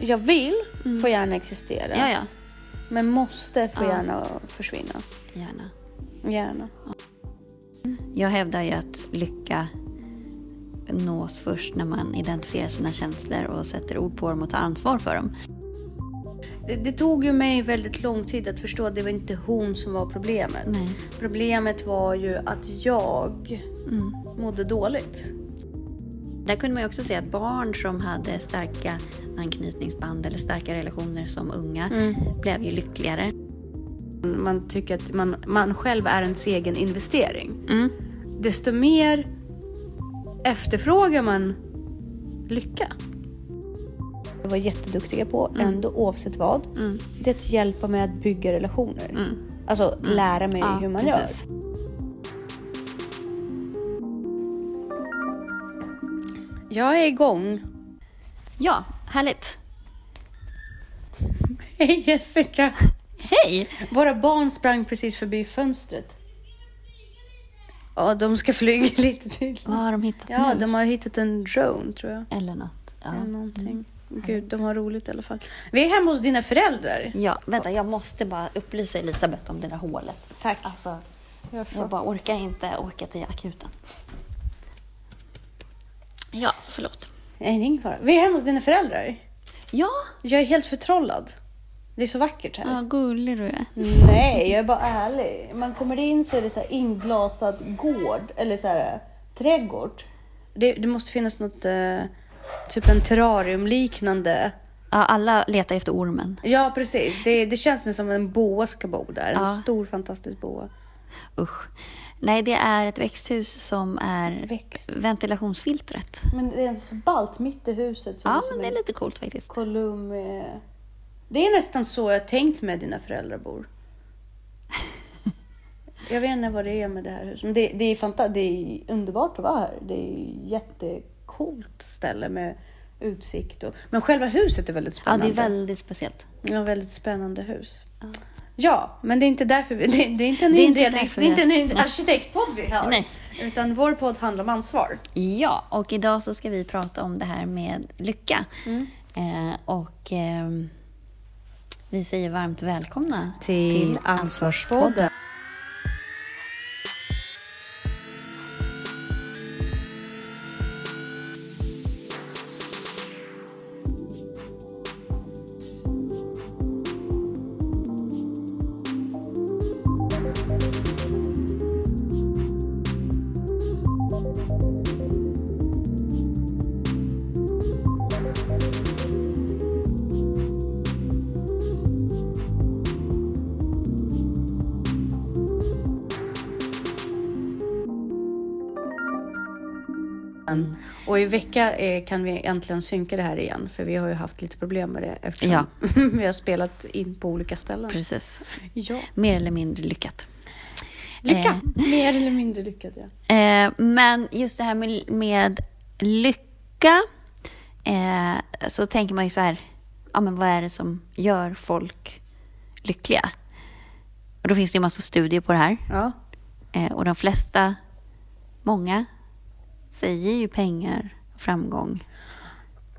Jag vill får gärna existera. Ja, ja. Men måste får Ja. gärna försvinna. Gärna. Gärna. Jag hävdar ju att lycka nås först när man identifierar sina känslor och sätter ord på dem och tar ansvar för dem. Det, det tog ju mig väldigt lång tid att förstå att det var inte hon som var problemet. Nej. Problemet var ju att jag mådde dåligt. Där kunde man ju också se att barn som hade starka anknytningsband eller starka relationer som unga blev ju lyckligare. Man tycker att man, man själv är ens egen investering. Mm. Desto mer efterfrågar man lycka. Jag var jätteduktiga på, ändå oavsett vad. Det är att hjälpa mig att bygga relationer. Alltså lära mig Ja, hur man precis. gör. Jag är igång. Ja, härligt. Hej Jessica! Hej! Våra barn sprang precis förbi fönstret. Ja, de ska flyga lite till. Vad har de hittat Ja, nu? de har hittat en drone tror jag. Eller något. Ja. Eller någonting. Gud, de har roligt i alla fall. Vi är hemma hos dina föräldrar. ja, vänta, jag måste bara upplysa Elisabeth om det där hålet. Tack. Alltså, jag bara orkar inte åka till akuten. Ja, förlåt. Nej, det är ingen fara. Vi är hemma hos dina föräldrar. Ja, Jag är helt förtrollad. Det är så vackert här. vad gullig du är. Nej, jag är bara ärlig. Man kommer in så är det så här inglasad gård, eller så här trädgård. Det, det måste finnas något, eh, typ en terrariumliknande. Ja, alla letar efter ormen. Ja, precis. Det, det känns som en boa ska bo där. En Ja. stor fantastisk boa. Usch. Nej, det är ett växthus som är Växt. ventilationsfiltret. Men det är så ballt mitt i huset. Ja, men det är lite coolt faktiskt. kolumn. Det är nästan så jag tänkt med dina föräldrar bor. Jag vet inte vad det är med det här huset. Men det, det, är fanta- det är underbart att vara här. Det är ett jättecoolt ställe med utsikt. Och... Men själva huset är väldigt Ja, spännande. det är väldigt speciellt. Ja, väldigt spännande hus. Ja, men det är inte därför vi, det, det är inte en Det är inte inrednings... därför Det är inte en arkitektpodd vi har. Nej. Utan vår podd handlar om ansvar. Ja, och idag så ska vi prata om det här med lycka. Eh, och ehm, vi säger varmt välkomna Till Ansvarspodden. I vecka eh, kan vi äntligen synka det här igen. För vi har ju haft lite problem med det eftersom Ja. vi har spelat in på olika ställen. Precis. Ja. Mer eller mindre lyckat. Lycka! Mer eller mindre lyckat ja. Eh, men just det här med, med lycka, eh, så tänker man ju så här, ja men vad är det som gör folk lyckliga? Och då finns det ju massa studier på det här. Ja. Eh, och de flesta, många, säger ju pengar och framgång.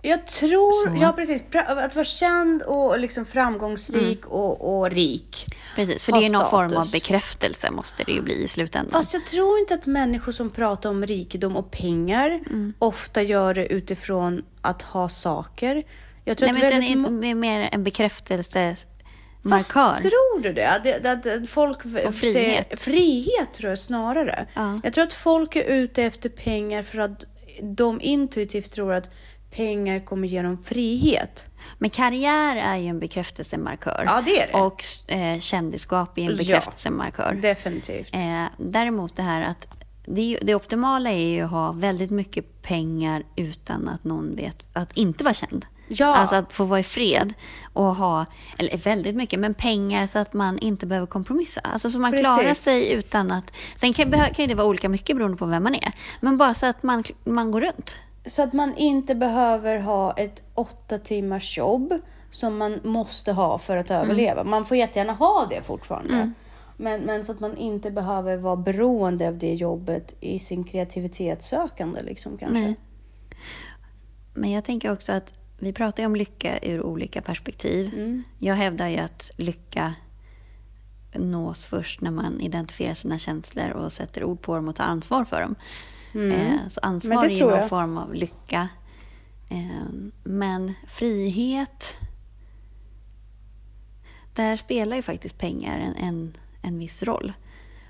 Jag tror, Så. ja precis, att vara känd och liksom framgångsrik och, och rik. Precis, för det är någon form av status. bekräftelse måste det ju bli i slutändan. Fast jag tror inte att människor som pratar om rikedom och pengar Mm. ofta gör det utifrån att ha saker. Jag tror Nej, men att utan väldigt må- mer- mer en bekräftelse Fast markör. tror du det? Det- att, att folk Och frihet. Ser, frihet tror jag snarare. Ja. Jag tror att folk är ute efter pengar för att de intuitivt tror att pengar kommer ge dem frihet. Men karriär är ju en bekräftelsemarkör. Ja, det är det. Och eh, kändisskap är en Ja. bekräftelsemarkör. Definitivt. Eh, däremot det här att det, det optimala är ju att ha väldigt mycket pengar utan att någon vet att inte vara känd. Ja. Alltså att få vara i fred och ha, eller väldigt mycket, men pengar så att man inte behöver kompromissa. Alltså så man klarar Precis. sig utan att... Sen kan, kan det vara olika mycket beroende på vem man är. Men bara så att man, man går runt. Så att man inte behöver ha ett åtta timmars jobb som man måste ha för att Mm. överleva. Man får jättegärna ha det fortfarande. Men, men så att man inte behöver vara beroende av det jobbet i sin kreativitetssökande liksom kanske. Nej. Men jag tänker också att vi pratar ju om lycka ur olika perspektiv. Mm. Jag hävdar ju att lycka nås först när man identifierar sina känslor och sätter ord på dem och tar ansvar för dem. Eh, så ansvar Mm. är ju någon form av lycka. Eh, men frihet, där spelar ju faktiskt pengar en, en, en viss roll.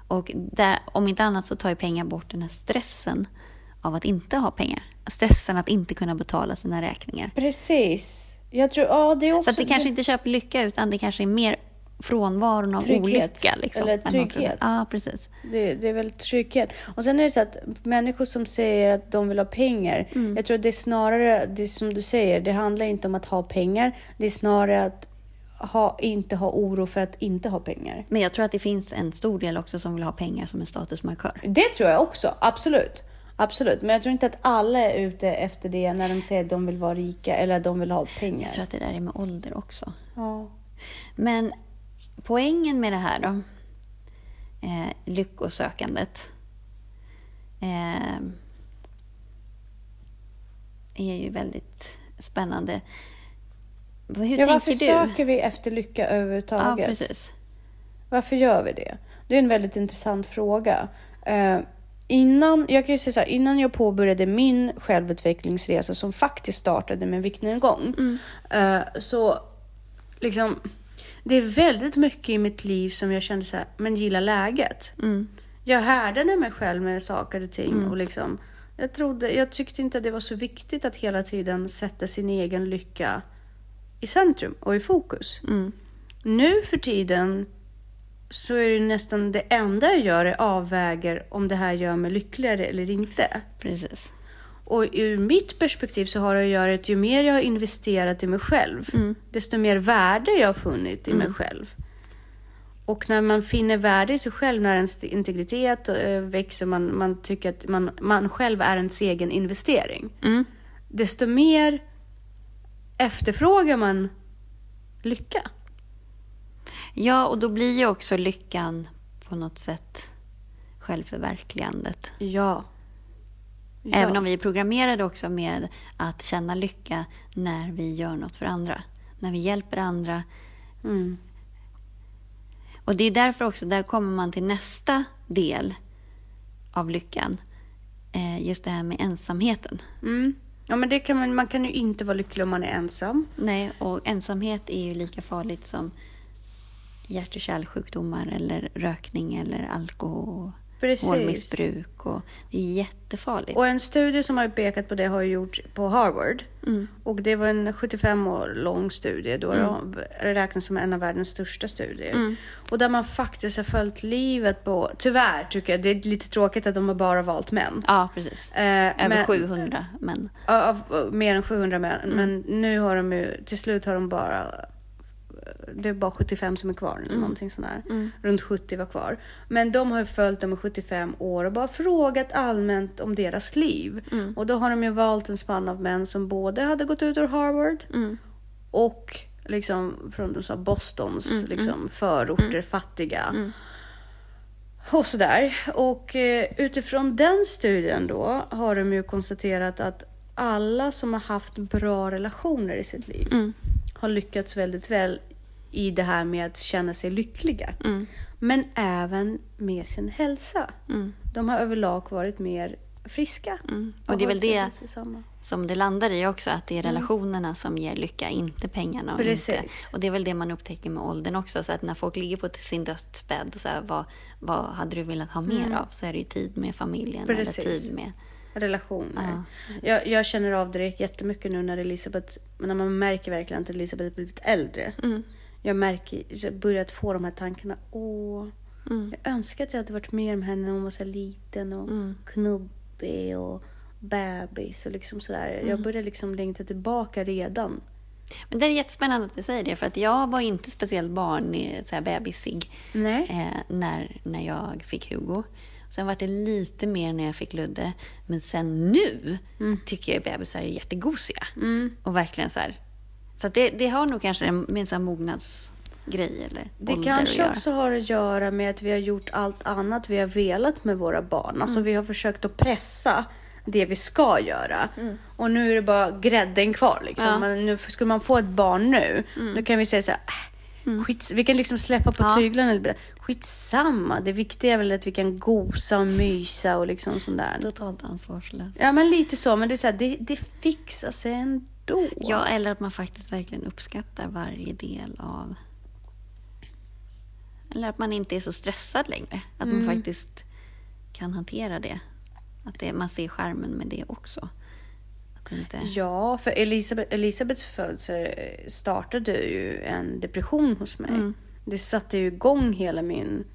Och där, om inte annat så tar ju pengar bort den här stressen av att inte ha pengar. Stressen att inte kunna betala sina räkningar. Precis. Jag tror, ja det är också... Så att det kanske inte köper lycka utan det kanske är mer frånvaron av Trygghet. olycka. Liksom, Eller trygghet. Ja, precis. Det, det är väl trygghet. Och sen är det så att människor som säger att de vill ha pengar. Mm. Jag tror att det är snarare, det är som du säger, det handlar inte om att ha pengar. Det är snarare att ha, inte ha oro för att inte ha pengar. Men jag tror att det finns en stor del också som vill ha pengar som en statusmarkör. Det tror jag också, absolut. Absolut, men jag tror inte att alla är ute efter det när de säger att de vill vara rika eller att de vill ha pengar. Jag tror att det där är med ålder också. Ja. Men poängen med det här då, eh, lyckosökandet, eh, är ju väldigt spännande. Hur Ja, varför du? söker vi efter lycka Ja, överhuvudtaget? precis. Varför gör vi det? Det är en väldigt intressant fråga. Eh, innan, jag kan säga så här, innan jag påbörjade min självutvecklingsresa som faktiskt startade med viktnedgång. Eh, så liksom, det är väldigt mycket i mitt liv som jag kände så här, men gillar läget. Mm. Jag härdade mig själv med saker och ting och liksom, jag, trodde, jag tyckte inte att det var så viktigt att hela tiden sätta sin egen lycka i centrum och i fokus. Mm. Nu för tiden så är det nästan det enda jag gör är avväger om det här gör mig lyckligare eller inte. Precis. Och ur mitt perspektiv så har det att göra att ju mer jag har investerat i mig själv, desto mer värde jag har funnit i mig själv. Och när man finner värde i sig själv, när ens integritet eh, växer, man, man tycker att man, man själv är ens egen investering. Mm. Desto mer efterfrågar man lycka. Ja, och då blir ju också lyckan på något sätt självförverkligandet. Ja. ja. Även om vi är programmerade också med att känna lycka när vi gör något för andra. När vi hjälper andra. Mm. Och det är därför också, där kommer man till nästa del av lyckan. Eh, just det här med ensamheten. Mm. Ja, men det kan man, man kan ju inte vara lycklig om man är ensam. Nej, och ensamhet är ju lika farligt som hjärt och kärlsjukdomar eller rökning eller alkoholmissbruk. Och det är jättefarligt. Och en studie som har pekat på det har gjorts på Harvard. Mm. Och det var en 75 år lång studie. Då Mm. det räknas som en av världens största studier. Och där man faktiskt har följt livet på... Tyvärr tycker jag det är lite tråkigt att de har bara valt män. Ja, precis. Eh, Över men- 700 män. Av, av mer än 700 män. Mm. Men nu har de ju, till slut har de bara, det är bara 75 som är kvar eller Mm. någonting sånt där. Runt 70 var kvar. Men de har ju följt dem i 75 år och bara frågat allmänt om deras liv. Mm. Och då har de ju valt en spann av män som både hade gått ut ur Harvard Mm. och liksom från de sa Bostons Mm, liksom, förorter, fattiga. Och sådär. Och eh, utifrån den studien då har de ju konstaterat att alla som har haft bra relationer i sitt liv Mm. har lyckats väldigt väl i det här med att känna sig lyckliga. Mm. Men även med sin hälsa. Mm. De har överlag varit mer friska. Mm. Och det är väl det som det landar i också, att det är relationerna som ger lycka, inte pengarna. Och, Mm. Precis. inte, och det är väl det man upptäcker med åldern också, så att när folk ligger på sin dödsbädd och så här, vad, vad hade du velat ha mer av? Så är det ju tid med familjen Mm. Precis. eller tid med... relationer. Ja, jag, jag känner av det jättemycket nu när Elisabeth, när man märker verkligen att Elisabeth blivit äldre. Mm. Jag märker, jag börjat få de här tankarna. Åh, Mm. jag önskar att jag hade varit med med henne när hon var så liten och Mm. knubbig och bebis och liksom sådär. Mm. Jag börjar liksom längta tillbaka redan. Men det är jättespännande att du säger det, för att jag var inte speciellt barn, så här bebisig, eh, när, när jag fick Hugo. Sen var det lite mer när jag fick Ludde. Men sen nu tycker jag bebisar är jättegosiga. Mm. Och verkligen så här. Så det, det har nog kanske en, med en mognadsgrej eller Det kanske också har att göra med att vi har gjort allt annat vi har velat med våra barn. Alltså Mm. vi har försökt att pressa det vi ska göra. Och nu är det bara grädden kvar. Liksom. Ja. Men nu, skulle man få ett barn nu, då kan vi säga så här, äh, skits, vi kan liksom släppa på Ja. tyglarna. lite. Skitsamma, det viktiga är väl att vi kan gosa och mysa och liksom sånt där. Totalt ansvarslöst. Ja, men lite så. Men det är så här, det, det fixar sig ändå. Ja, eller att man faktiskt verkligen uppskattar varje del av... Eller att man inte är så stressad längre. Att man faktiskt kan hantera det. Att det, man ser skärmen med det också. Inte... Ja, för Elisabeth, Elisabeths födelse startade ju en depression hos mig. Mm. Det satte ju igång hela min...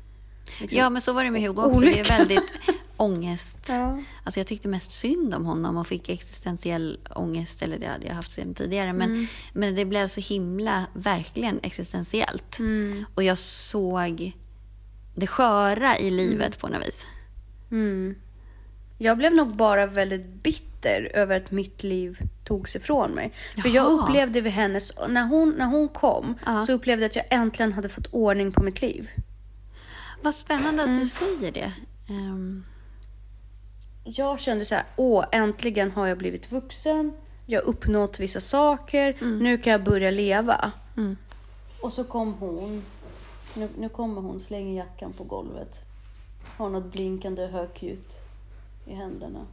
liksom- Ja, men så var det med Hugo också. Det Olycka. är väldigt ångest. Ja. Alltså jag tyckte mest synd om honom och fick existentiell ångest, eller det hade jag haft sedan tidigare. Men, Mm. men det blev så himla, verkligen existentiellt. Mm. Och jag såg det sköra i livet på något vis. Mm. Jag blev nog bara väldigt bitter över att mitt liv togs ifrån mig. För jag Jaha. upplevde vid hennes... När hon, när hon kom Ja. så upplevde jag att jag äntligen hade fått ordning på mitt liv. Vad spännande Mm. att du säger det. Ehm, Jag kände så här, åh, äntligen har jag blivit vuxen. Jag har uppnått vissa saker. Nu kan jag börja leva. Mm. Och så kom hon. Nu, nu kommer hon, slänger jackan på golvet. Har något blinkande högljutt i händerna.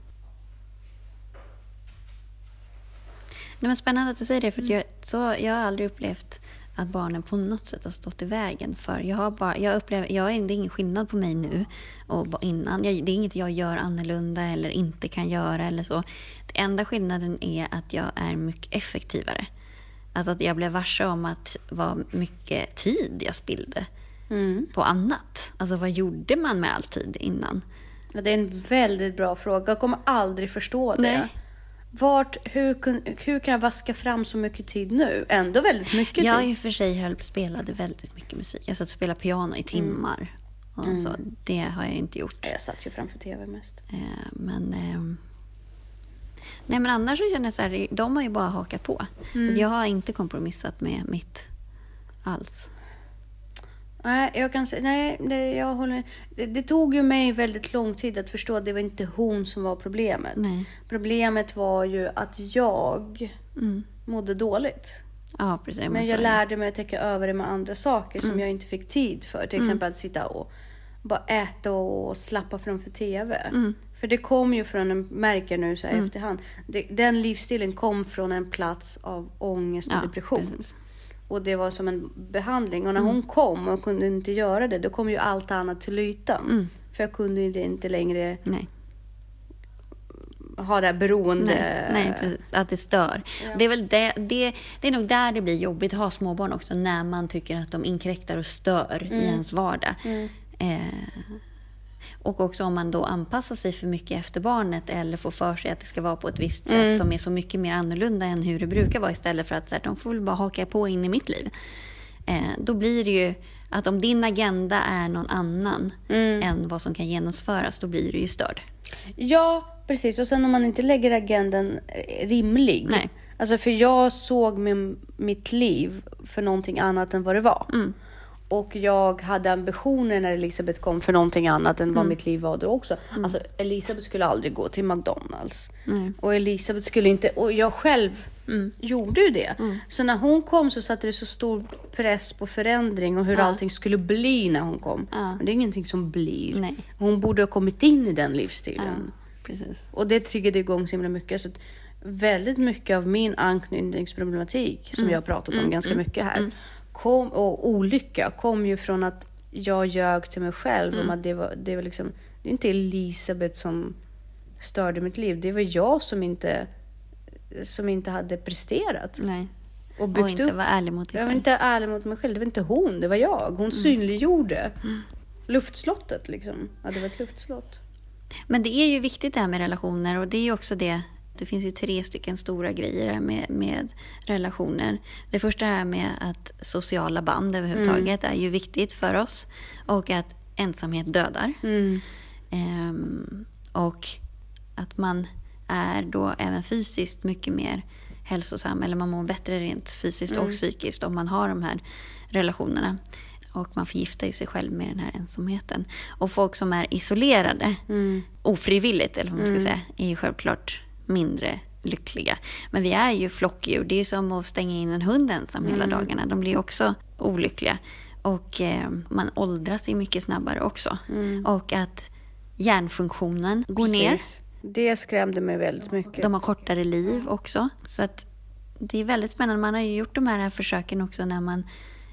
Nej, men spännande att du säger det, för Mm. jag, så, jag har aldrig upplevt att barnen på något sätt har stått i vägen för. Jag har bara, jag upplever, jag är, det är ingen skillnad på mig nu och innan. Jag, det är inget jag gör annorlunda eller inte kan göra eller så. Det enda skillnaden är att jag är mycket effektivare. Alltså att jag blev varse om att vad mycket tid jag spillde Mm. på annat. Alltså vad gjorde man med all tid innan? Ja, det är en väldigt bra fråga. Jag kommer aldrig förstå det. Nej. Vart, hur, hur kan jag vaska fram så mycket tid nu? Ändå väldigt mycket Jag tid. i och för sig höll, spelade väldigt mycket musik. Jag satt och spelade piano i timmar. Och så, det har jag inte gjort. Jag satt ju framför tv mest. Eh, men, ehm, nej, men annars så känner jag så här, de har ju bara hakat på. Så att jag har inte kompromissat med mitt alls. Nej, jag kan säga, nej, det, jag håller, det, det tog ju mig väldigt lång tid att förstå att det var inte hon som var problemet. Nej. Problemet var ju att jag Mm. mådde dåligt. Ja, precis. Men jag lärde mig att täcka över det med andra saker Mm. som jag inte fick tid för. Till exempel att sitta och bara äta och slappa framför TV. Mm. För det kom ju från en, märker nu så här efterhand, det, den livsstilen kom från en plats av ångest och Ja, depression. precis. Och det var som en behandling. Och när hon kom och kunde inte göra det, då kom ju allt annat till ytan. Mm. För jag kunde inte- längre Nej. ha det här beroende... Nej, nej, precis. Att det stör. Det, är väl det, det, det är nog där det blir jobbigt att ha småbarn också, när man tycker att de inkräktar och stör i ens vardag. Eh, och också om man då anpassar sig för mycket efter barnet eller får för sig att det ska vara på ett visst sätt som är så mycket mer annorlunda än hur det brukar vara istället för att så här, de får väl bara haka på in i mitt liv. Eh, då blir det ju att om din agenda är någon annan än vad som kan genomföras, då blir du ju störd. Ja, precis. Och sen om man inte lägger agendan eh, rimlig. Nej. Alltså för jag såg min, mitt liv för någonting annat än vad det var. Mm. Och jag hade ambitioner när Elisabeth kom för någonting annat än Mm. vad mitt liv var då också. Alltså Elisabeth skulle aldrig gå till McDonalds. Nej. Och Elisabeth skulle inte, och jag själv Mm. gjorde ju det. Så när hon kom så satte det så stor press på förändring och hur Ja. allting skulle bli när hon kom. Ja. Men det är ingenting som blir. Nej. Hon borde ha kommit in i den Ja, livsstilen. precis. Och det triggade igång så himla mycket. Så väldigt mycket av min anknytningsproblematik, som jag har pratat om ganska mycket här, kom, och olycka kom ju från att jag ljög till mig själv om att det var, det var liksom, det är inte Elisabeth som störde mitt liv. Det var jag som inte, som inte hade presterat. Nej. Och Och byggt inte upp. vara ärlig mot dig Jag var själv. inte ärlig mot mig själv. Det var inte hon, det var jag. Hon synliggjorde luftslottet liksom. Ja, det var ett luftslott. Men det är ju viktigt det här med relationer och det är ju också det det finns ju tre stycken stora grejer med, med relationer. Det första är med att sociala band överhuvudtaget är ju viktigt för oss och att ensamhet dödar. Mm. Ehm, och att man är då även fysiskt mycket mer hälsosam eller man mår bättre rent fysiskt och psykiskt om man har de här relationerna. Och man förgiftar ju sig själv med den här ensamheten. Och folk som är isolerade, ofrivilligt eller vad man ska säga, är ju självklart mindre lyckliga. Men vi är ju flockdjur. Det är som att stänga in en hund ensam hela dagarna. De blir också olyckliga. Och eh, man åldras ju mycket snabbare också. Och att hjärnfunktionen går ner. Det skrämde mig väldigt mycket. De har kortare liv också. Så att det är väldigt spännande. Man har ju gjort de här försöken också när man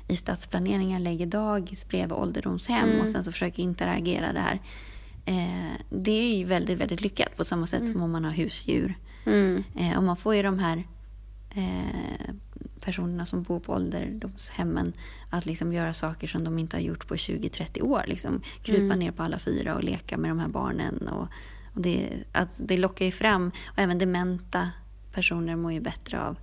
i stadsplaneringen lägger dagis bredvid ålderdomshem och sen så försöker interagera det här. Eh, det är ju väldigt, väldigt lyckat på samma sätt som om man har husdjur. Mm. Eh, och man får ju de här eh, personerna som bor på ålderdomshemmen att liksom göra saker som de inte har gjort på 20-30 år. Liksom krypa ner på alla fyra och leka med de här barnen. Och, och det, att det lockar ju fram, och även dementa personer mår ju bättre av.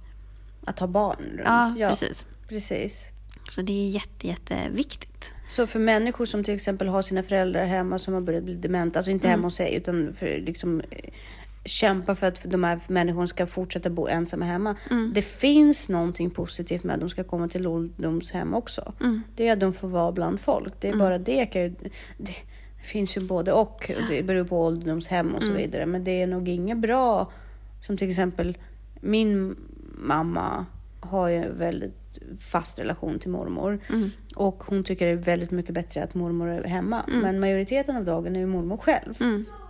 Att ha barn runt. Ja, precis. precis. Så det är jätte, jätteviktigt. Så för människor som till exempel har sina föräldrar hemma som har börjat bli dementa, alltså inte hemma hos sig utan för liksom eh, kämpa för att de här människorna ska fortsätta bo ensamma hemma. Det finns någonting positivt med att de ska komma till ålderdomshem också. Det är att de får vara bland folk. Det är bara det kan ju... Det finns ju både och. Det beror på ålderdomshem och så vidare. Men det är nog inget bra. Som till exempel min mamma har ju väldigt fast relation till mormor. Och hon tycker det är väldigt mycket bättre att mormor är hemma. Men majoriteten av dagen är ju mormor själv.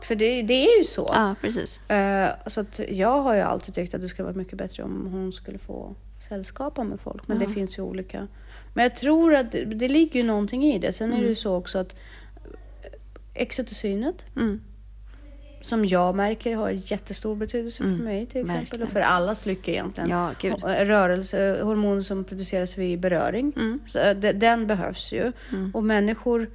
För det, det är ju så. Ja, precis. Eh, så att jag har ju alltid tyckt att det skulle vara mycket bättre om hon skulle få sällskapa med folk. Men det finns ju olika. Men jag tror att det, det ligger ju någonting i det. Sen är det ju så också att exotocynet Mm. Som jag märker har jättestor betydelse för mig till exempel. verkligen. Och för allas lycka egentligen. Ja, gud. Eh, Rörelse, hormoner som produceras vid beröring. Mm. Så, eh, de- den behövs ju. Och människor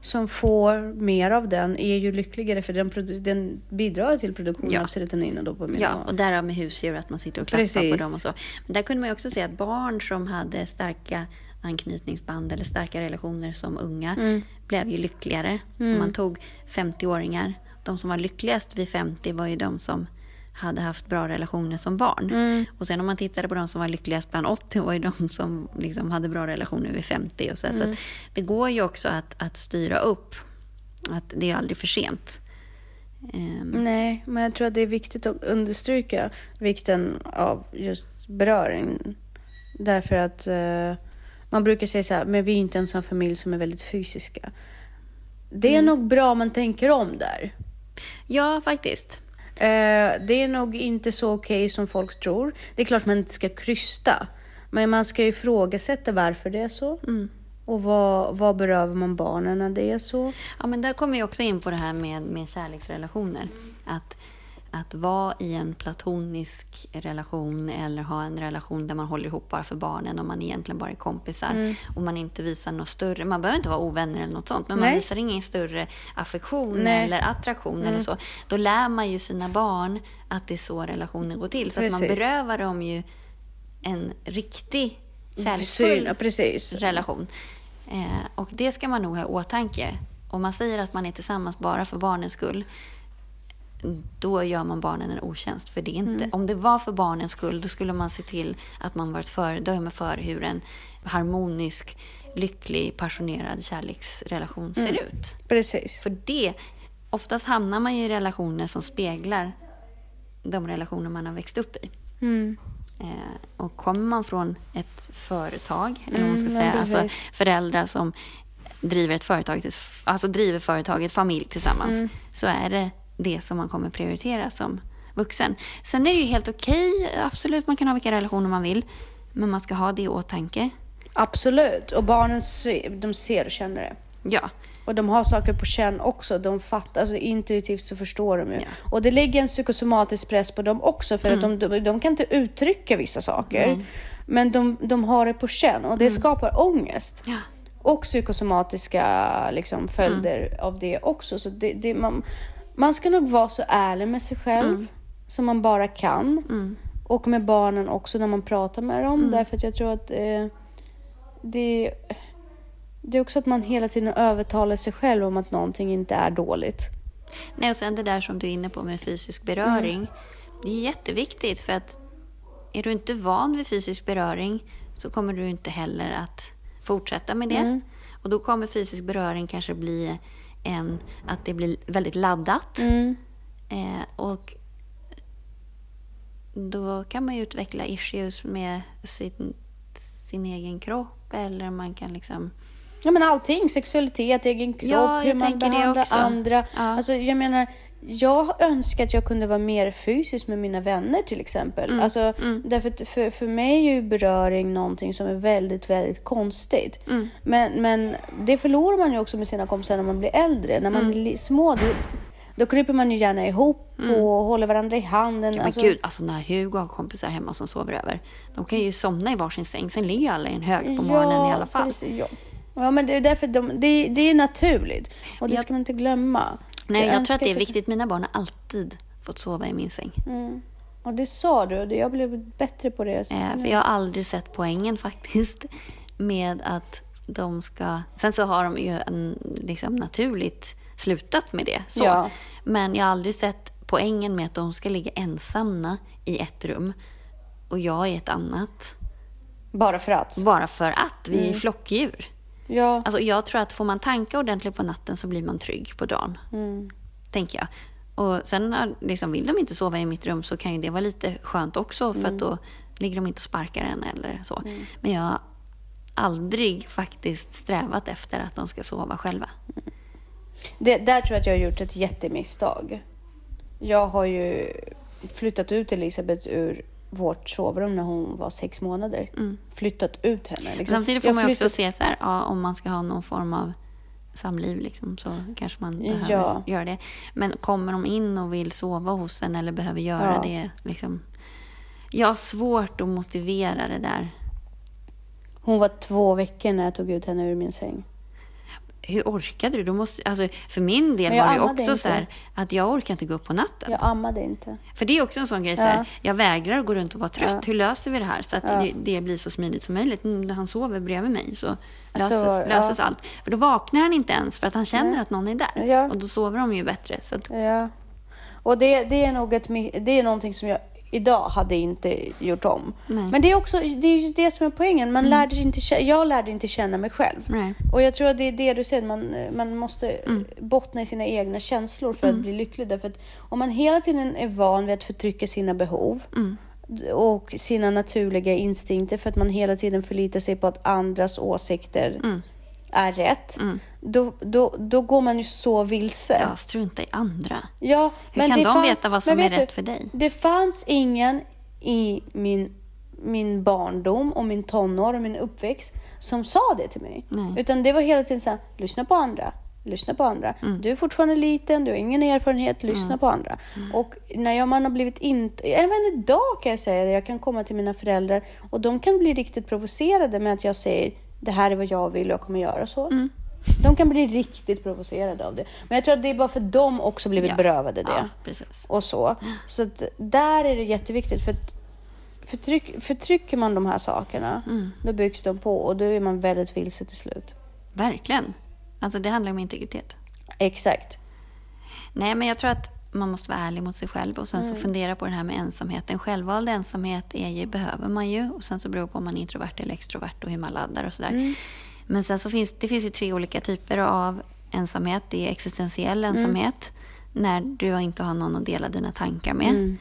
som får mer av den är ju lyckligare för den, den bidrar till produktion Ja. av serotonin och dopamin. Ja, och därav med husdjur, att man sitter och klappar Precis. på dem och så. Men där kunde man ju också se att barn som hade starka anknytningsband eller starka relationer som unga Mm. blev ju lyckligare. Om man tog 50-åringar, de som var lyckligast vid 50 var ju de som hade haft bra relationer som barn. Mm. Och sen om man tittade på de som var lyckligast bland 80 var ju de som liksom hade bra relationer vid 50. Och så så Mm. att det går ju också att, att styra upp. Att det är aldrig för sent. Ehm, Nej, men jag tror att det är viktigt att understryka vikten av just beröring. Därför att eh, man brukar säga så här, men vi är inte en sån familj som är väldigt fysiska. Det är nog bra om man tänker om där. Ja, faktiskt. Eh, det är nog inte så okej som folk tror. Det är klart man inte ska krysta. Men man ska ju ifrågasätta varför det är så. Och vad, vad berövar man barnen när det är så? Ja, men där kommer vi också in på det här med, med kärleksrelationer. Att, att vara i en platonisk relation eller ha en relation där man håller ihop bara för barnen och man egentligen bara är kompisar och man inte visar något större. Man behöver inte vara ovänner eller något sånt, men man Nej. visar ingen större affektion Nej. eller attraktion eller så. Då lär man ju sina barn att det är så relationer går till. Så att man Precis. berövar dem ju en riktig kärleksfull precis. relation. Eh, och det ska man nog ha i åtanke. Om man säger att man är tillsammans bara för barnens skull, då gör man barnen en otjänst. För det är inte, Om det var för barnens skull, då skulle man se till att man var ett föredöme för hur en harmonisk, lycklig, passionerad kärleksrelation ser ut. Precis. För det, oftast hamnar man ju i relationer som speglar de relationer man har växt upp i. Mm. Eh, och kommer man från ett företag, eller vad man ska Mm, säga, alltså föräldrar som driver ett företag, alltså driver företaget, familj tillsammans, Mm. så är det det som man kommer prioritera som vuxen. Sen är det ju helt okej, absolut, man kan ha vilka relationer man vill, men man ska ha det i åtanke. Absolut. Och barnen ser, de ser och känner det. Ja, Och de har saker på känn också. De fattar, alltså intuitivt så förstår de ju. Ja. Och det ligger en psykosomatisk press på dem också för att de, de, de kan inte uttrycka vissa saker. Men de, de har det på känn och det skapar ångest. ja. Och psykosomatiska liksom, följder av det också. Så det, det, man, man ska nog vara så ärlig med sig själv som man bara kan. Och med barnen också när man pratar med dem. Därför att jag tror att eh, det, det är också att man hela tiden övertalar sig själv om att någonting inte är dåligt. Nej, och sen det där som du är inne på med fysisk beröring. Mm. Det är jätteviktigt för att är du inte van vid fysisk beröring så kommer du inte heller att fortsätta med det. Och då kommer fysisk beröring kanske bli en, att det blir väldigt laddat. Mm. Eh, och då kan man ju utveckla issues med sin, sin egen kropp eller man kan liksom... Ja men allting, sexualitet, egen kropp, Ja, hur man behandlar andra. Ja. Alltså jag menar, jag önskar att jag kunde vara mer fysisk med mina vänner till exempel. Mm, Alltså, Därför att för, för mig är ju beröring någonting som är väldigt, väldigt konstigt. Mm. Men, men det förlorar man ju också med sina kompisar när man blir äldre. När Mm. man är li- små, då, då kryper man ju gärna ihop och håller varandra i handen. Men Alltså, gud, alltså när Hugo har kompisar hemma som sover över. De kan ju somna i varsin säng, sen ligger alla i en hög på morgonen i alla fall. Precis, ja. ja, men det är därför de, det, det är naturligt. Och det Jag- ska man inte glömma. Nej, jag, tror önskar att det är jag- viktigt. Mina barn har alltid fått sova i min säng. Och det sa du och jag blev bättre på det. Eh, för jag har aldrig sett poängen faktiskt med att de ska... Sen så har de ju en, liksom naturligt slutat med det. Så. Ja. Men jag har aldrig sett poängen med att de ska ligga ensamma i ett rum och jag i ett annat. Bara för att. Bara för att vi är flockdjur. Ja. Alltså jag tror att får man tanka ordentligt på natten så blir man trygg på dagen. Tänker jag. Och sen liksom, vill de inte sova i mitt rum så kan ju det vara lite skönt också för att då ligger de inte och sparkar en eller så. Men jag har aldrig faktiskt strävat efter att de ska sova själva. Det, där tror jag att jag har gjort ett jättemisstag. Jag har ju flyttat ut Elisabeth ur vårt sovrum när hon var sex månader. Flyttat ut henne. Liksom. Samtidigt får Jag man ju också flyttat- se så här, ja, om man ska ha någon form av samliv liksom, så kanske man behöver Ja. göra det. Men kommer de in och vill sova hos en eller behöver göra Ja. det, liksom, jag har svårt att motivera det där. Hon var två veckor när jag tog ut henne ur min säng. Hur orkade du? du måste, alltså, för min del var det också inte. så här att jag orkar inte gå upp på natten. Jag ammade inte. För det är också en sån grej, så här, Ja. jag vägrar att gå runt och vara trött. Ja. Hur löser vi det här så att Ja. det, det blir så smidigt som möjligt? Mm, när han sover bredvid mig så Alltså, löses, ja. löses allt. För då vaknar han inte ens för att han känner att någon är där. Och då sover de ju bättre. Så att, Ja. Och det, det är nog ett, det är någonting som jag idag hade inte gjort om. Nej. Mm. Men det är också det är just det som är poängen. Man lärde inte, jag lärde inte känna mig själv. nej. Och jag tror att det är det du säger, man, man måste Mm. bottna i sina egna känslor för att bli lycklig. Därför att om man hela tiden är van vid att förtrycka sina behov Mm. och sina naturliga instinkter för att man hela tiden förlitar sig på att andras åsikter Mm. Är rätt. Då, då, då går man ju så vilse. Ja, strunta i andra. Ja, Hur kan det de fanns- veta vad som men är rätt för dig? Det fanns ingen i min, min barndom och min tonår och min uppväxt som sa det till mig. Nej. Utan det var hela tiden så här, lyssna på andra. Lyssna på andra. Mm. Du är fortfarande liten, du har ingen erfarenhet, lyssna på andra. Mm. Och när jag, man har blivit inte, även idag kan jag säga det, jag kan komma till mina föräldrar och de kan bli riktigt provocerade med att jag säger det här är vad jag vill och jag kommer göra så. Mm. De kan bli riktigt provocerade av det. Men jag tror att det är bara för dem också blivit Ja. berövade det Ja, och så. Så att där är det jätteviktigt. För att förtryck, förtrycker man de här sakerna, Mm. då byggs de på och då är man väldigt vilse till slut. Verkligen. Alltså det handlar om integritet. Exakt. Nej, men jag tror att man måste vara ärlig mot sig själv och sen Mm. så fundera på det här med ensamheten. Självvald ensamhet är ju, behöver man ju och sen så beror det på om man är introvert eller extrovert och hur man laddar och sådär. Mm. Men sen så finns det finns ju tre olika typer av ensamhet. Det är existentiell ensamhet, när du inte har någon att dela dina tankar med. Mm.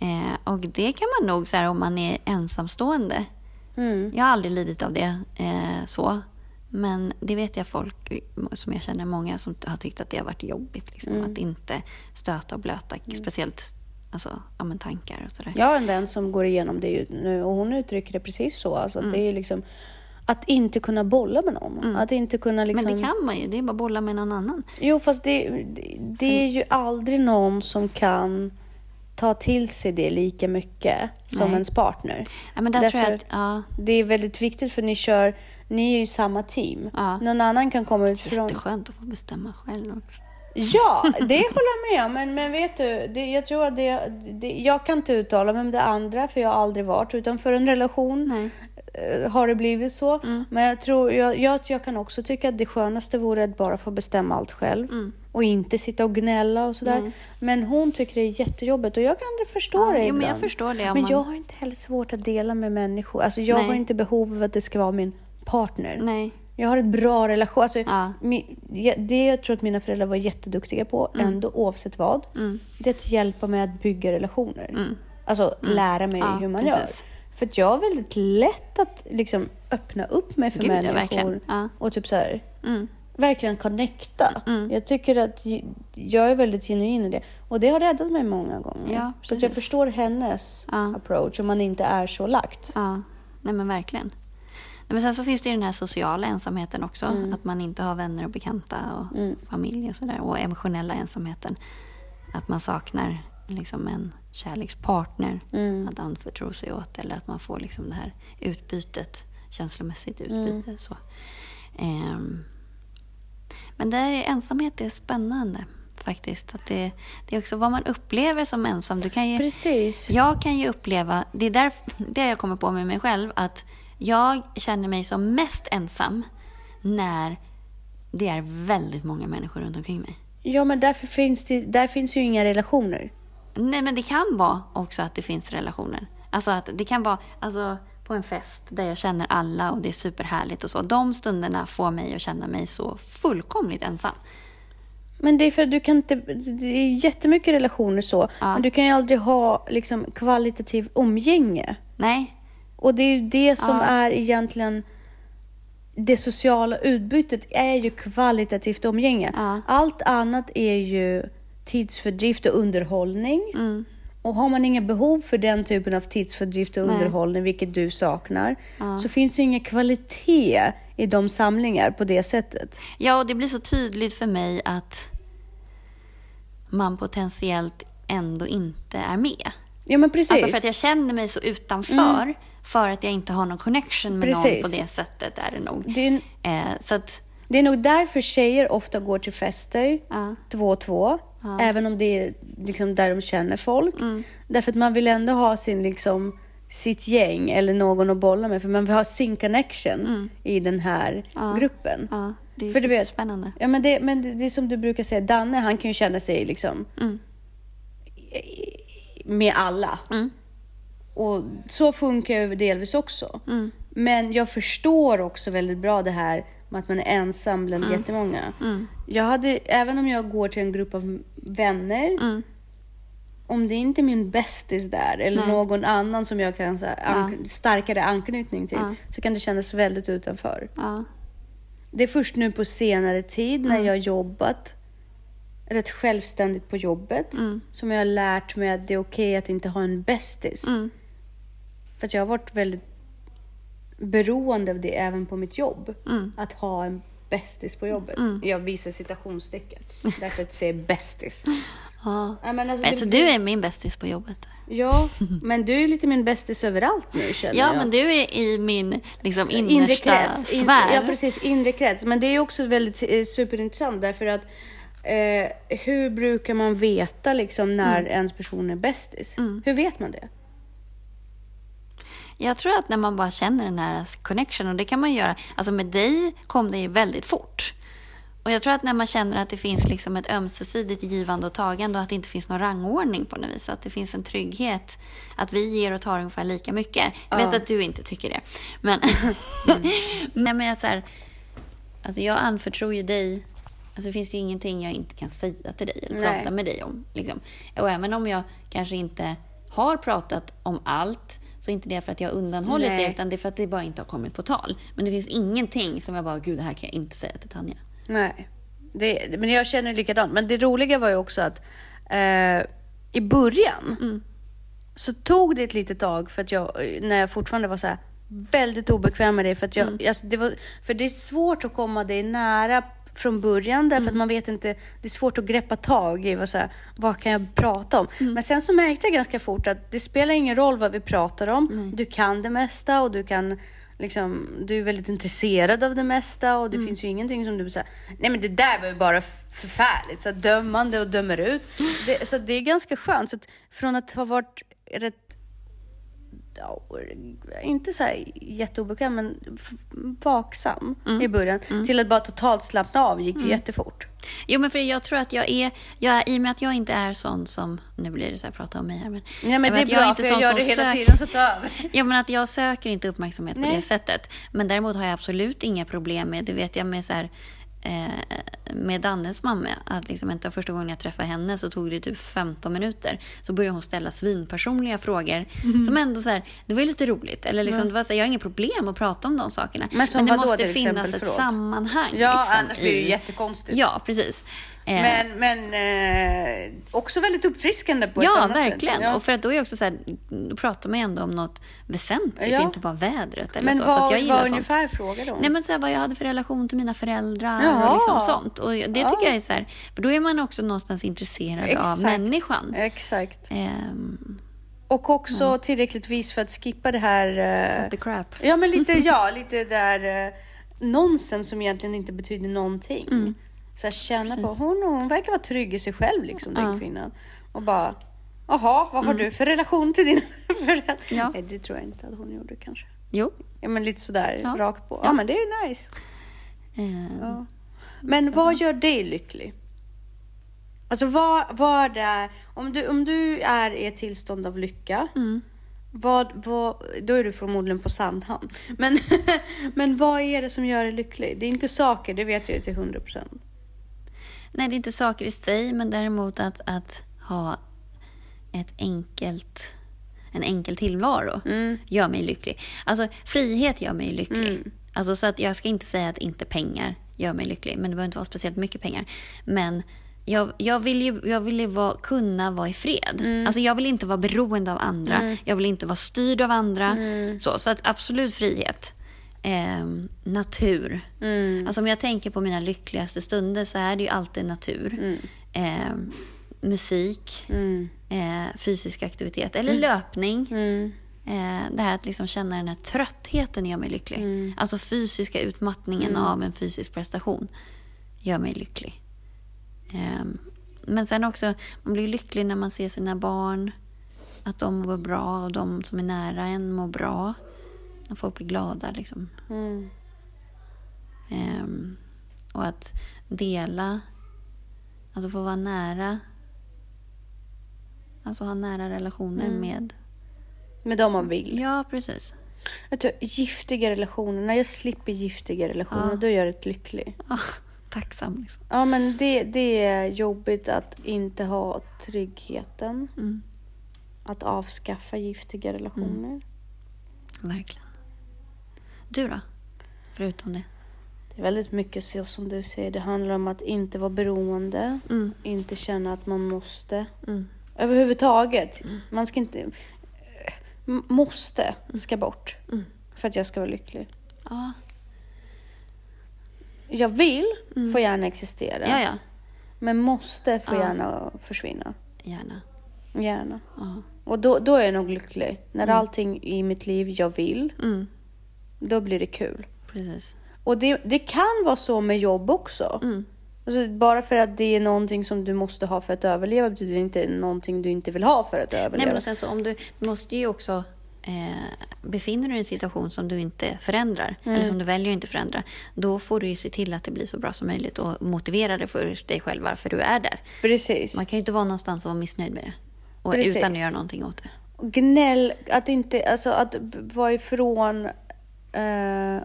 Eh, och det kan man nog, så här, om man är ensamstående. Mm. Jag har aldrig lidit av det eh, så. Men det vet jag folk som jag känner, många som har tyckt att det har varit jobbigt. Liksom, Mm. Att inte stöta och blöta, speciellt alltså, ja, men tankar och sådär. Jag har en vän som går igenom det ju nu och hon uttrycker det precis så. Alltså, att Det är liksom att inte kunna bolla med någon. Att inte kunna liksom... Men det kan man ju, det är bara att bolla med någon annan. Jo, fast det, det, det är ju aldrig någon som kan ta till sig det lika mycket som Nej. ens partner. Ja, men där tror jag att, ja, Det är väldigt viktigt för ni kör, ni är ju samma team. Ja. Någon annan kan komma utifrån. jätteskönt att få bestämma själv också. Ja, det håller jag med. Men, men vet du, det, jag tror att det, det... Jag kan inte uttala mig om det andra, för jag har aldrig varit utanför en relation. Nej. eh, Har det blivit så. Men jag tror, jag, jag, jag kan också tycka att det skönaste vore att bara få bestämma allt själv. Och inte sitta och gnälla och sådär. Nej. Men hon tycker det är jättejobbigt och jag kan förstå Ja, det ibland. men jag förstår det Men man- jag har inte heller svårt att dela med människor. Alltså jag Nej. har inte behov av att det ska vara min partner. Nej. Jag har ett bra relation. Alltså, Ja. det jag tror att mina föräldrar var jätteduktiga på, Mm. ändå oavsett vad, det är att hjälpa mig att bygga relationer. Alltså lära mig Mm. Ja, hur man precis. gör. För att jag har väldigt lätt att liksom öppna upp mig för Gud, människor. Ja. Och typ så här, Mm. verkligen connecta. Jag tycker att jag är väldigt genuin i det. Och det har räddat mig många gånger. Ja, så att jag förstår hennes Ja. approach om man inte är så lagt. Ja, nej men verkligen. Men sen så finns det ju den här sociala ensamheten också. Mm. Att man inte har vänner och bekanta och familj och sådär. Och emotionella ensamheten. Att man saknar liksom en kärlekspartner Mm. att anförtro sig åt. Eller att man får liksom det här utbytet, känslomässigt utbyte. Mm. Så. Ehm, men där är ensamhet är spännande faktiskt. Att det, det är också vad man upplever som ensam. Du kan ju, Precis. jag kan ju uppleva, det är där, det jag kommer på med mig själv, att jag känner mig som mest ensam när det är väldigt många människor runt omkring mig. Ja, men därför finns det, där finns ju inga relationer. Nej, men det kan vara också att det finns relationer. Alltså att det kan vara alltså, på en fest där jag känner alla och det är superhärligt och så. De stunderna får mig att känna mig så fullkomligt ensam. Men det är för att du kan inte, det är jättemycket relationer så, Ja. men du kan ju aldrig ha liksom kvalitativ umgänge. Nej, Och det är ju det som Ja. är egentligen det sociala utbytet är ju kvalitativt umgänge. Ja. Allt annat är ju tidsfördrift och underhållning. Mm. Och har man inga behov för den typen av tidsfördrift och Nej. underhållning, vilket du saknar, Ja. så finns det ingen kvalitet i de samlingar på det sättet. Ja, och det blir så tydligt för mig att man potentiellt ändå inte är med. Ja, men precis. Alltså för att jag känner mig så utanför för att jag inte har någon connection med någon Precis. på det sättet är det nog. det, är, Eh, så att, det är nog därför tjejer ofta går till fester ja, två och två. Även om det är liksom där de känner folk. Mm. Därför att man vill ändå ha sin, liksom, sitt gäng eller någon att bolla med. För man vill ha sin connection i den här Mm. Ja. gruppen. ja, det är För du vet- spännande. Ja, men det, men det, det är som du brukar säga, Danne han kan ju känna sig liksom Mm. med alla. Mm. Och så funkar jag delvis också. Mm. Men jag förstår också väldigt bra det här med att man är ensam bland Mm. jättemånga. Jag hade, även om jag går till en grupp av vänner, Mm. om det inte är min bästis där eller någon annan som jag kan så här, ank- starkare anknytning till, Ja. så kan det kännas väldigt utanför. Ja, Det är först nu på senare tid när Mm. jag har jobbat rätt självständigt på jobbet Mm. som jag har lärt mig att det är okej att inte ha en bästis. Mm. För att jag har varit väldigt beroende av det även på mitt jobb. Mm. Att ha en bästis på jobbet. Jag visar citationstecken. Därför att jag säger bästis. ja. Ja, men alltså, Alltså, det- du är min bästis på jobbet. Ja, men du är lite min bästis överallt nu känner Ja, jag. men du är i min liksom, inre innersta krets. In, sfär. ja, precis. Inre krets. Men det är också väldigt eh, superintressant därför att eh, hur brukar man veta liksom när Mm. ens person är bästis? Hur vet man det? Jag tror att när man bara känner den här connection, och det kan man göra. Alltså med dig kom det ju väldigt fort. Och jag tror att när man känner att det finns liksom ett ömsesidigt givande och tagande och att det inte finns någon rangordning på något vis. Att det finns en trygghet. Att vi ger och tar ungefär lika mycket. Jag vet Ja. att du inte tycker det. Men, Nej, men jag, så här, alltså jag anförtror ju dig Alltså det finns ju ingenting jag inte kan säga till dig eller Nej. prata med dig om. Liksom. Och även om jag kanske inte har pratat om allt så inte det för att jag har undanhållit Nej. det utan det är för att det bara inte har kommit på tal. Men det finns ingenting som jag bara, gud det här kan jag inte säga till Tanja. Nej, det, men jag känner likadant. Men det roliga var ju också att eh, i början Mm. så tog det ett litet tag för att jag, när jag fortfarande var så här väldigt obekväm med det. För, att jag, Mm. alltså, det var, för det är svårt att komma dig nära från början därför Mm. att man vet inte, det är svårt att greppa tag i vad, så här, vad kan jag prata om. Mm. Men sen så märkte jag ganska fort att det spelar ingen roll vad vi pratar om. Du kan det mesta och du kan Liksom, du är väldigt intresserad av det mesta och det Mm. finns ju ingenting som du säger, nej men det där var ju bara förfärligt, så dömande och dömer ut. Det, så det är ganska skönt. Så att från att ha varit rätt inte så här jätteobekväm, men vaksam i början. Till att bara totalt slappna av gick ju jättefort. Jo, men för jag tror att jag är, jag är, i och med att jag inte är sån som, nu blir det så här prata om mig här, men. Ja, men jag det är vet, jag bra, inte för jag gör det hela tiden, så ta över. Ja, men att jag söker inte uppmärksamhet på Nej. det sättet. Men däremot har jag absolut inga problem med, det vet jag med så här, med Dannes mamma, att liksom inte första gången jag träffade henne så tog det typ 15 minuter. Så började hon ställa svinpersonliga frågor Mhm. som ändå så här, det var ju lite roligt. Eller liksom, det var så här, jag har inga problem att prata om de sakerna. Men som det måste exempel? finnas ett Förlåt. sammanhang. Ja, liksom, annars blir det ju i- jättekonstigt. Ja, precis. Eh, Men, men eh, också väldigt uppfriskande på ett Ja, annat verkligen. sätt. Ja. Och för att då är också så här, då pratar man ju ändå om något väsentligt, Ja. inte bara vädret eller Men så. vad så att jag gillar sånt. ungefär? Nej men så här, vad jag hade för relation till mina föräldrar Jaha. och liksom sånt. Och det Ja. tycker jag är så här, för då är man också någonstans intresserad av Exakt. människan. Exakt. Ehm, Och också tillräckligt vis för att skippa det här... eh, the crap. Ja, men lite, ja, lite där eh, nonsens som egentligen inte betyder någonting. Mm. Så här, känna på, hon, hon verkar vara trygg i sig själv, liksom, den Ja. Mm. kvinnan. Och bara, jaha, vad har du för relation till dina föräldrar? Ja. Nej, det tror jag inte att hon gjorde kanske. Jo. Ja, men lite sådär Ja. rakt på. Ja, Ja. men det är nice. Ehm, Ja. Men vad gör dig lycklig? Alltså vad, vad är, om du, om du är i ett tillstånd av lycka, Mm. vad, vad, då är du förmodligen på Sandhamn. Men, men vad är det som gör dig lycklig? Det är inte saker, det vet jag ju till 100 procent. Nej, det är inte saker i sig, men däremot att, att ha ett enkelt, en enkel tillvaro Mm. gör mig lycklig. Alltså, frihet gör mig lycklig. Alltså, så att jag ska inte säga att inte pengar gör mig lycklig, men det behöver inte vara speciellt mycket pengar. Men jag, jag vill ju, jag vill ju vara, kunna vara i fred. Alltså, jag vill inte vara beroende av andra. Jag vill inte vara styrd av andra. Så, så att absolut frihet. Ehm, natur. Alltså om jag tänker på mina lyckligaste stunder så är det ju alltid natur. Ehm, musik, Mm. eh, fysisk aktivitet eller löpning. Eh, det här att liksom känna den här tröttheten gör mig lycklig. Alltså fysiska utmattningen av en fysisk prestation gör mig lycklig. Ehm, men sen också, man blir lycklig när man ser sina barn. Att de mår bra och de som är nära en mår bra. När folk blir glada liksom. Mm. Ehm, och att dela, alltså få vara nära. Alltså ha nära relationer med... Med dem man vill. Ja, precis. Vet du, giftiga relationer, när jag slipper giftiga relationer, Ja. då gör jag det lycklig. Ah, tacksam liksom. Ja, men det, det är jobbigt att inte ha tryggheten. Mm. Att avskaffa giftiga relationer. Verkligen. Du då? Förutom det. Det är väldigt mycket så som du säger. Det handlar om att inte vara beroende. Mm. Inte känna att man måste. Mm. Överhuvudtaget. Man ska inte... m- Måste ska bort. Mm. För att jag ska vara lycklig. Ja, Jag vill får gärna existera. ja. ja. Men måste får Ja. gärna försvinna. Gärna. Gärna. Ja. Och då, då är jag nog lycklig. När allting i mitt liv jag vill, Mm. Då blir det kul. Precis. Och det, det kan vara så med jobb också. Mm. Alltså, bara för att det är någonting som du måste ha för att överleva betyder det inte någonting du inte vill ha för att överleva. Nej, men sen så om du måste ju också eh, befinner du dig i en situation som du inte förändrar eller som du väljer att inte förändra, då får du ju se till att det blir så bra som möjligt och motivera dig för dig själv varför du är där. Precis. Man kan ju inte vara någonstans och vara missnöjd med det. Och Precis. utan att göra någonting åt det. Gnäll, att inte, alltså att vara ifrån eh,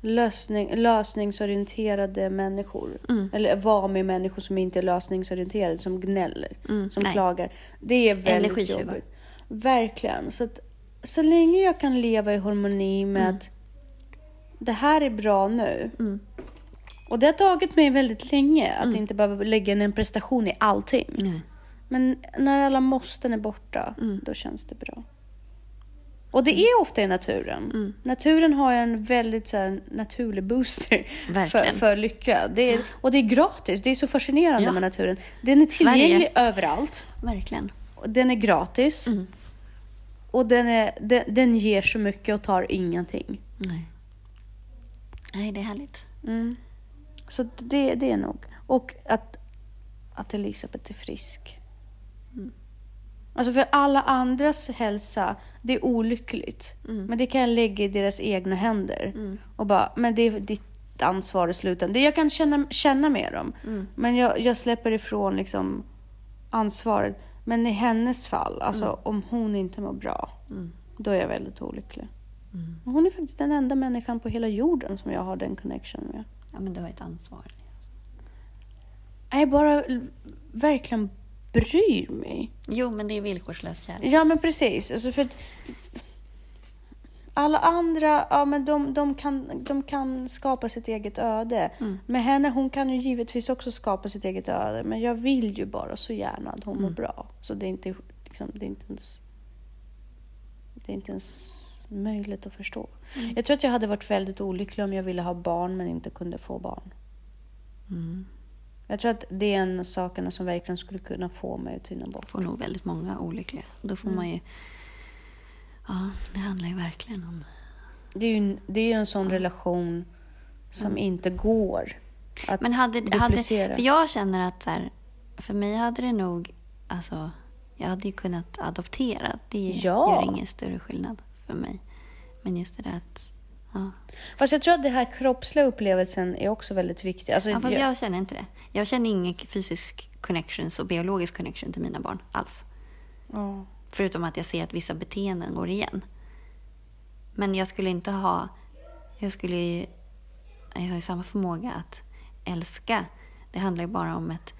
lösning, lösningsorienterade människor. Mm. Eller vara med människor som inte är lösningsorienterade, som gnäller, som Mm. nej. klagar. Det är väldigt jobbigt. Verkligen. Så, att, så länge jag kan leva i harmoni med Mm. att det här är bra nu. Och det har tagit mig väldigt länge att Mm. inte behöva lägga in en prestation i allting. Nej. Men när alla måsten är borta, Mm. då känns det bra. Och det är ofta i naturen. Naturen har en väldigt så här, naturlig booster för, Verkligen. för lycka. Det är, och det är gratis. Det är så fascinerande Ja. med naturen. Den är tillgänglig Sverige. överallt. Verkligen. Den är gratis. Mm. Och den, är, den, den ger så mycket och tar ingenting. Nej. Nej, det är härligt. Mm. Så det, det är nog. Och att, att Elisabeth är frisk. Alltså för alla andras hälsa, det är olyckligt. Mm. Men det kan jag lägga i deras egna händer. Och bara, men det är ditt ansvar i slutändan. Jag kan känna, känna med dem. Mm. Men jag, jag släpper ifrån liksom ansvaret. Men i hennes fall, alltså Mm. om hon inte mår bra, då är jag väldigt olycklig. Mm. Hon är faktiskt den enda människan på hela jorden som jag har den connection med. Ja, men du har ett ansvar. Jag bara l- verkligen bryr mig. Jo, men det är villkorslös kärlek. Ja, men precis. Alltså för alla andra, ja men de, de, kan, de kan skapa sitt eget öde. Mm. Men henne, hon kan ju givetvis också skapa sitt eget öde. Men jag vill ju bara så gärna att hon Mm. mår bra. Så det är inte, liksom, det är inte ens... Det är inte ens möjligt att förstå. Mm. Jag tror att jag hade varit väldigt olycklig om jag ville ha barn men inte kunde få barn. Mm. Jag tror att det är en sakerna som verkligen skulle kunna få mig att tyna bort. får nog väldigt många olyckliga. Då får man ju... Ja, det handlar ju verkligen om... Det är ju en, det är en sån relation som inte går att Men hade, hade... duplicera. För jag känner att så här, för mig hade det nog... Alltså, jag hade ju kunnat adoptera. Det Ja. gör ingen större skillnad för mig. Men just det där att... Ja. Fast jag tror att den här kroppsliga upplevelsen är också väldigt viktig. Alltså, Ja, fast jag, jag känner inte det. Jag känner ingen fysisk connections och biologisk connection till mina barn alls. ja. Förutom att jag ser att vissa beteenden går igen. Men jag skulle inte ha... Jag skulle ju... Jag har ju samma förmåga att älska. Det handlar ju bara om ett...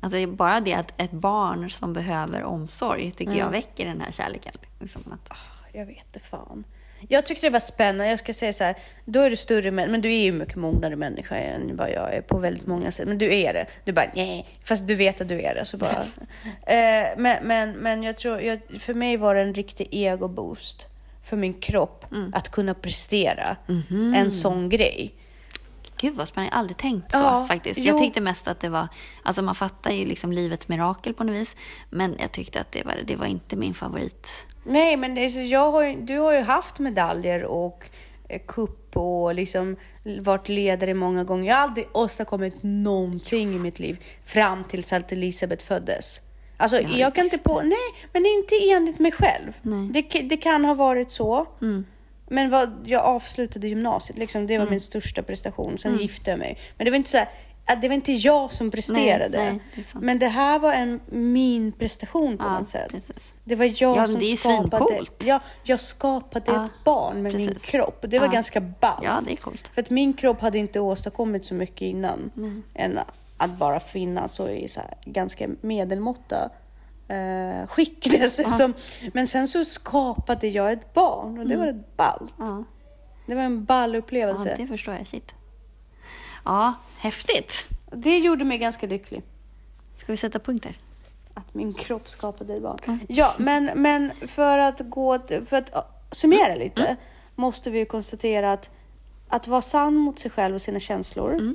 Alltså bara det att ett barn som behöver omsorg tycker jag väcker den här kärleken. Liksom att, Jag vet inte fan. Jag tyckte det var spännande. Jag ska säga så här, då är du större män, men du är ju mycket mognare människa än vad jag är på väldigt många sätt. Men du är det. Du bara nej, fast du vet att du är det. Så bara. eh, men, men, men jag tror, jag, för mig var det en riktig ego-boost för min kropp att kunna prestera en sån grej. Gud vad spännande, jag har aldrig tänkt så Ja, faktiskt. jo. Jag tyckte mest att det var, alltså man fattar ju liksom livets mirakel på något vis. Men jag tyckte att det var, det var inte min favorit. Nej, men det så, jag har, du har ju haft medaljer och eh, kupp och liksom varit ledare många gånger. Jag har aldrig åstadkommit någonting i mitt liv fram tills att Elisabeth föddes. Alltså, Ja, jag kan inte på... Nej, men inte enligt mig själv. Nej. Det, det kan ha varit så. Mm. Men vad, jag avslutade gymnasiet, liksom, det var min största prestation. Sen gifte jag mig. Men det var inte så här, att det var inte jag som presterade. nej, det är sant. men det här var en min prestation på Ja, något sätt. precis. Det var jag Ja, som det är skapade... svincoolt. Ja, jag skapade Ja, ett barn med min precis. kropp. Det var ganska ballt. Ja, det är coolt. För att min kropp hade inte åstadkommit så mycket innan. Än att bara finnas och i så ganska medelmåtta eh, skick dessutom. Men sen så skapade jag ett barn och det var ett ballt. Ja. Det var en ball upplevelse. ja, det förstår jag. Shit. Ja, häftigt. Det gjorde mig ganska lycklig. Ska vi sätta punkter? Att min kropp skapade ett barn. Ja, men, men för att gå... För att summera lite måste vi ju konstatera att att vara sann mot sig själv och sina känslor.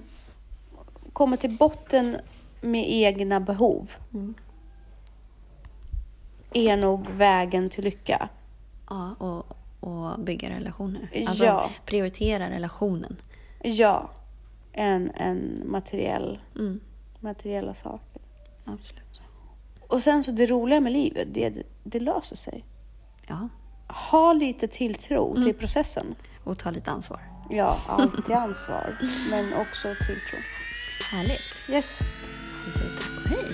Komma till botten med egna behov. Är nog vägen till lycka. Ja, och, och bygga relationer. Alltså Ja. prioritera relationen. Ja, än en materiell, Mm, materiella saker. absolut. Och sen så det roliga med livet, det, det löser sig. Ja, Ha lite tilltro till processen. och ta lite ansvar. Ja, alltid ansvar, men också tilltro. Härligt. Yes. Vi säger tack och hej.